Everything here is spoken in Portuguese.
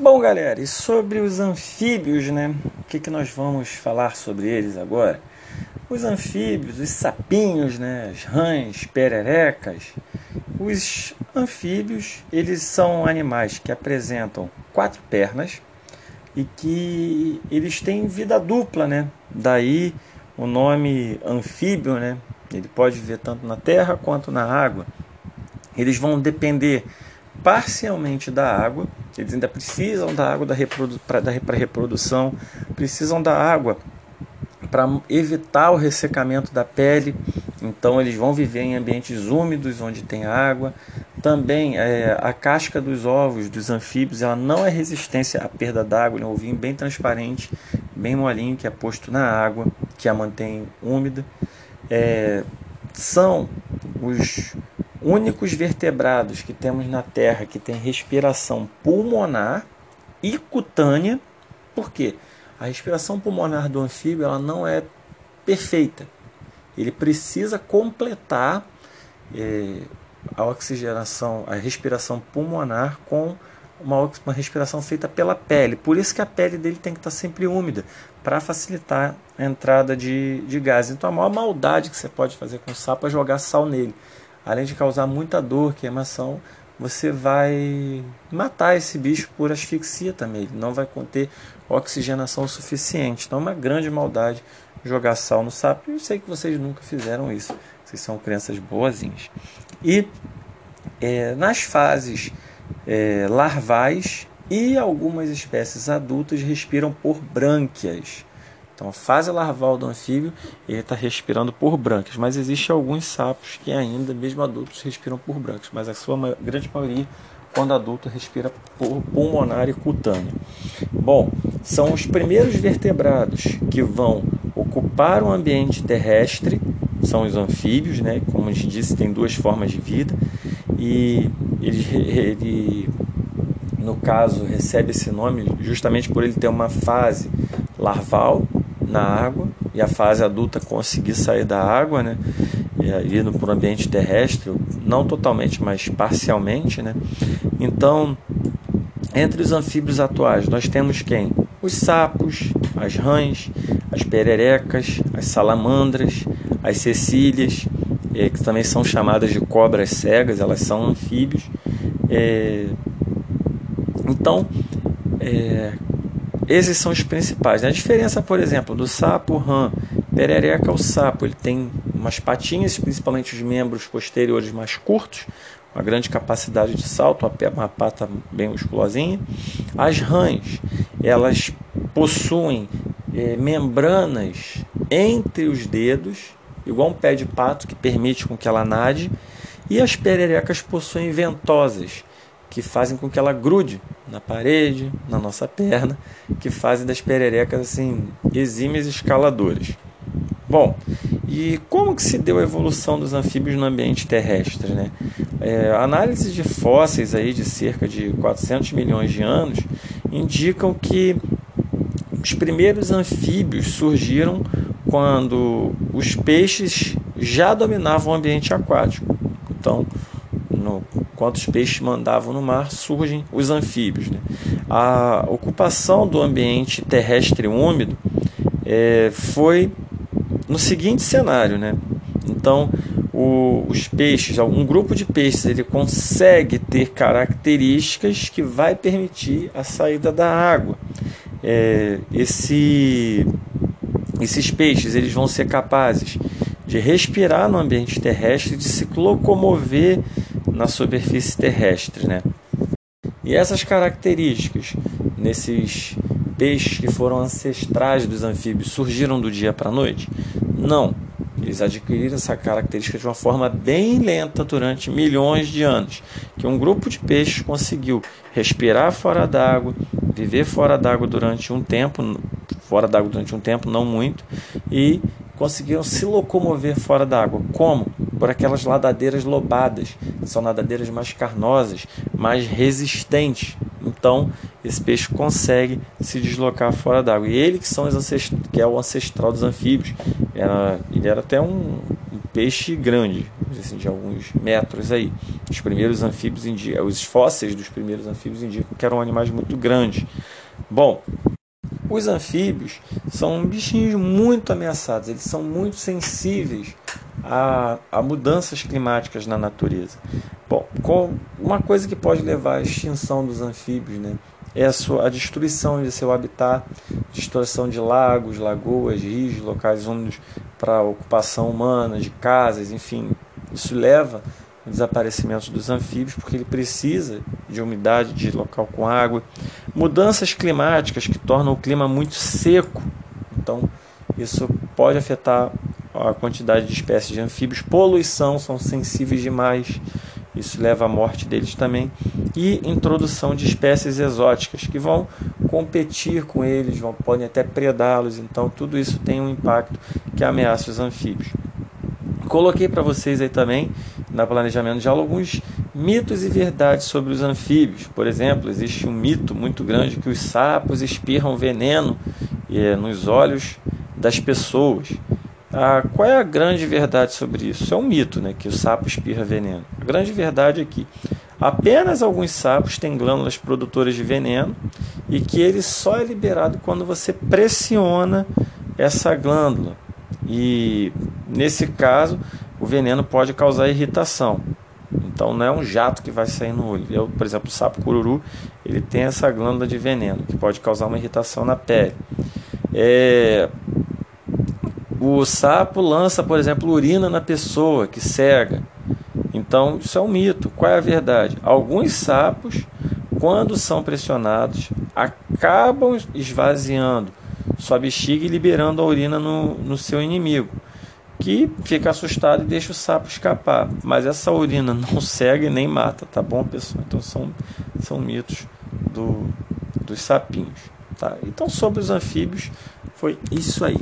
Bom, galera, e sobre os anfíbios, né? O que, que nós vamos falar sobre eles agora? Os anfíbios, os sapinhos, né? As rãs, pererecas. Os anfíbios, eles são animais que apresentam quatro pernas e que eles têm vida dupla, né? Daí o nome anfíbio, né? Ele pode viver tanto na terra quanto na água. Eles vão depender parcialmente da água, eles ainda precisam da água para reprodu reprodução, precisam da água para evitar o ressecamento da pele, então eles vão viver em ambientes úmidos onde tem água. Também é, a casca dos ovos dos anfíbios ela não é resistência à perda d'água, é um ovinho bem transparente, bem molinho que é posto na água, que a mantém úmida. É, são os únicos vertebrados que temos na Terra que tem respiração pulmonar e cutânea. Por quê? A respiração pulmonar do anfíbio ela não é perfeita. Ele precisa completar é, a oxigenação, a respiração pulmonar com uma, uma respiração feita pela pele. Por isso que a pele dele tem que estar sempre úmida, para facilitar a entrada de, de gás. Então a maior maldade que você pode fazer com o sapo é jogar sal nele além de causar muita dor, queimação, você vai matar esse bicho por asfixia também. Ele não vai conter oxigenação suficiente. Então é uma grande maldade jogar sal no sapo. Eu sei que vocês nunca fizeram isso. Vocês são crianças boazinhas. E é, nas fases é, larvais e algumas espécies adultas respiram por brânquias. Então, a fase larval do anfíbio, ele está respirando por brânquias, mas existem alguns sapos que ainda, mesmo adultos, respiram por brânquias, mas a sua grande maioria, quando adulto, respira por pulmonar e cutâneo. Bom, são os primeiros vertebrados que vão ocupar o ambiente terrestre, são os anfíbios, né? como a gente disse, tem duas formas de vida, e ele, ele no caso, recebe esse nome justamente por ele ter uma fase larval na água e a fase adulta conseguir sair da água, né? E indo para o ambiente terrestre, não totalmente, mas parcialmente, né? Então, entre os anfíbios atuais, nós temos quem? Os sapos, as rãs, as pererecas, as salamandras, as cecílias, é, que também são chamadas de cobras cegas, elas são anfíbios. É, então, é, esses são os principais. A diferença, por exemplo, do sapo rã, perereca ao sapo, ele tem umas patinhas, principalmente os membros posteriores mais curtos, uma grande capacidade de salto, uma pata bem musculosinha. As rãs, elas possuem é, membranas entre os dedos, igual um pé de pato que permite com que ela nade, e as pererecas possuem ventosas, que fazem com que ela grude na parede, na nossa perna, que fazem das pererecas assim exímias escaladoras. Bom, e como que se deu a evolução dos anfíbios no ambiente terrestre? Né? É, análises de fósseis aí de cerca de 400 milhões de anos indicam que os primeiros anfíbios surgiram quando os peixes já dominavam o ambiente aquático. Então, no, enquanto os peixes mandavam no mar, surgem os anfíbios. Né? A ocupação do ambiente terrestre úmido é, foi no seguinte cenário, né? Então, o, os peixes, um grupo de peixes, ele consegue ter características que vai permitir a saída da água. É, esse, esses peixes, eles vão ser capazes de respirar no ambiente terrestre, de se locomover na superfície terrestre. Né? E essas características nesses peixes que foram ancestrais dos anfíbios surgiram do dia para a noite? Não. Eles adquiriram essa característica de uma forma bem lenta durante milhões de anos, que um grupo de peixes conseguiu respirar fora d'água, viver fora d'água durante um tempo, fora d'água durante um tempo, não muito, e conseguiram se locomover fora d'água. Como? Por aquelas ladadeiras lobadas, são nadadeiras mais carnosas, mais resistentes. Então, esse peixe consegue se deslocar fora d'água. E ele que, são os que é o ancestral dos anfíbios. Era, ele era até um, um peixe grande, assim, de alguns metros aí. Os primeiros anfíbios indicam, os fósseis dos primeiros anfíbios indicam que eram animais muito grandes. Bom, os anfíbios são bichinhos muito ameaçados, eles são muito sensíveis a, a mudanças climáticas na natureza. Bom, uma coisa que pode levar à extinção dos anfíbios, né? é a, sua, a destruição de seu habitat, destruição de lagos, lagoas, rios, locais úmidos para ocupação humana, de casas, enfim. Isso leva ao desaparecimento dos anfíbios, porque ele precisa de umidade, de local com água. Mudanças climáticas que tornam o clima muito seco, então isso pode afetar a quantidade de espécies de anfíbios. Poluição, são sensíveis demais isso leva à morte deles também, e introdução de espécies exóticas que vão competir com eles, vão, podem até predá-los, então tudo isso tem um impacto que ameaça os anfíbios. Coloquei para vocês aí também, na planejamento de aula, alguns mitos e verdades sobre os anfíbios. Por exemplo, existe um mito muito grande que os sapos espirram veneno é, nos olhos das pessoas. Ah, qual é a grande verdade sobre isso? É um mito, né? Que o sapo espirra veneno. A grande verdade é que apenas alguns sapos têm glândulas produtoras de veneno e que ele só é liberado quando você pressiona essa glândula. E nesse caso, o veneno pode causar irritação. Então não é um jato que vai sair no olho. Eu, por exemplo, o sapo cururu, ele tem essa glândula de veneno que pode causar uma irritação na pele. É, o sapo lança, por exemplo, urina na pessoa que cega. Então, isso é um mito. Qual é a verdade? Alguns sapos, quando são pressionados, acabam esvaziando sua bexiga e liberando a urina no, no seu inimigo, que fica assustado e deixa o sapo escapar. Mas essa urina não cega e nem mata, tá bom, pessoal? Então, são, são mitos do, dos sapinhos. Tá? Então, sobre os anfíbios, foi isso aí.